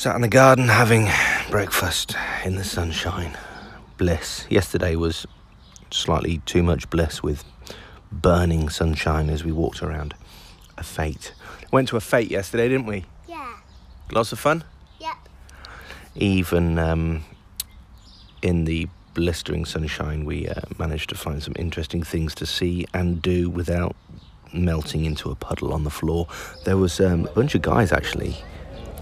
Sat in the garden having breakfast in the sunshine. Bliss. Yesterday was slightly too much bliss with burning sunshine as we walked around a fete. Went to a fete yesterday, didn't we? Yeah. Lots of fun. Yep. Even um, in the blistering sunshine, we uh, managed to find some interesting things to see and do without melting into a puddle on the floor. There was um, a bunch of guys actually,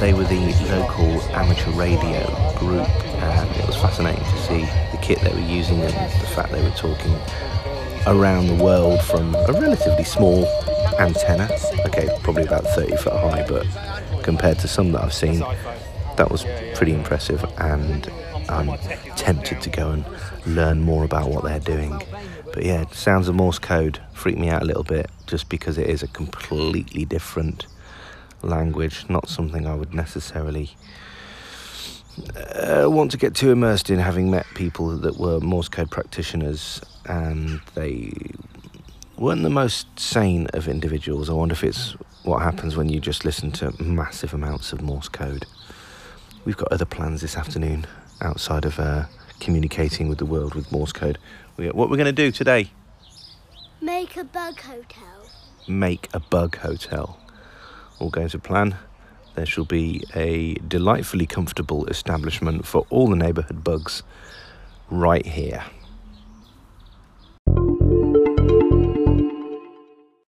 They were the local amateur radio group, and it was fascinating to see the kit they were using and the fact they were talking around the world from a relatively small antenna. Okay, probably about 30 foot high, but compared to some that I've seen, that was pretty impressive. And I'm tempted to go and learn more about what they're doing. But yeah, sounds of Morse code freaked me out a little bit just because it is a completely different language, not something I would necessarily uh, want to get too immersed in, having met people that were Morse code practitioners and they weren't the most sane of individuals. I wonder if it's what happens when you just listen to massive amounts of Morse code. We've got other plans this afternoon outside of uh, communicating with the world with Morse code. We, what we're going to do today? Make a bug hotel. make a bug hotel. All going to plan. There shall be a delightfully comfortable establishment for all the neighbourhood bugs right here.